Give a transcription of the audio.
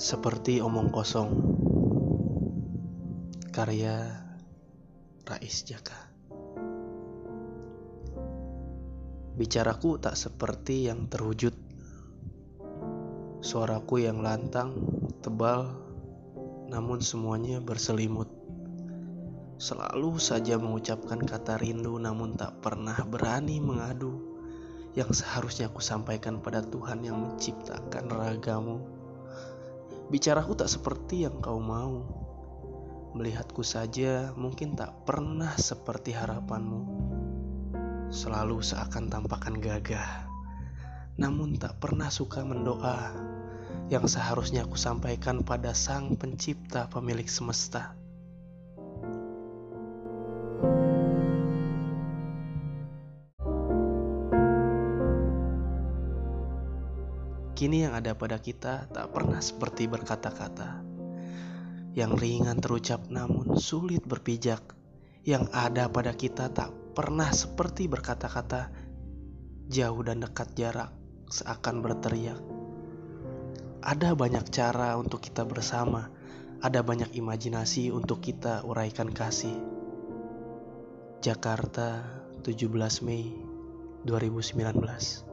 Seperti omong kosong. Karya Rais Jaka. Bicaraku tak seperti yang terwujud. Suaraku yang lantang, tebal Namun semuanya berselimut. Selalu saja mengucapkan kata rindu namun tak pernah berani mengadu. Yang seharusnya aku sampaikan pada Tuhan yang menciptakan ragamu Bicaraku tak seperti yang kau mau. Melihatku saja mungkin tak pernah seperti harapanmu. Selalu seakan tampakan gagah. Namun tak pernah suka mendoa yang seharusnya aku sampaikan pada Sang Pencipta pemilik semesta. Kini yang ada pada kita tak pernah seperti berkata-kata. Yang ringan terucap namun sulit berpijak. Yang ada pada kita tak pernah seperti berkata-kata. Jauh dan dekat jarak seakan berteriak. Ada banyak cara untuk kita bersama. Ada banyak imajinasi untuk kita uraikan kasih. Jakarta, 17 Mei 2019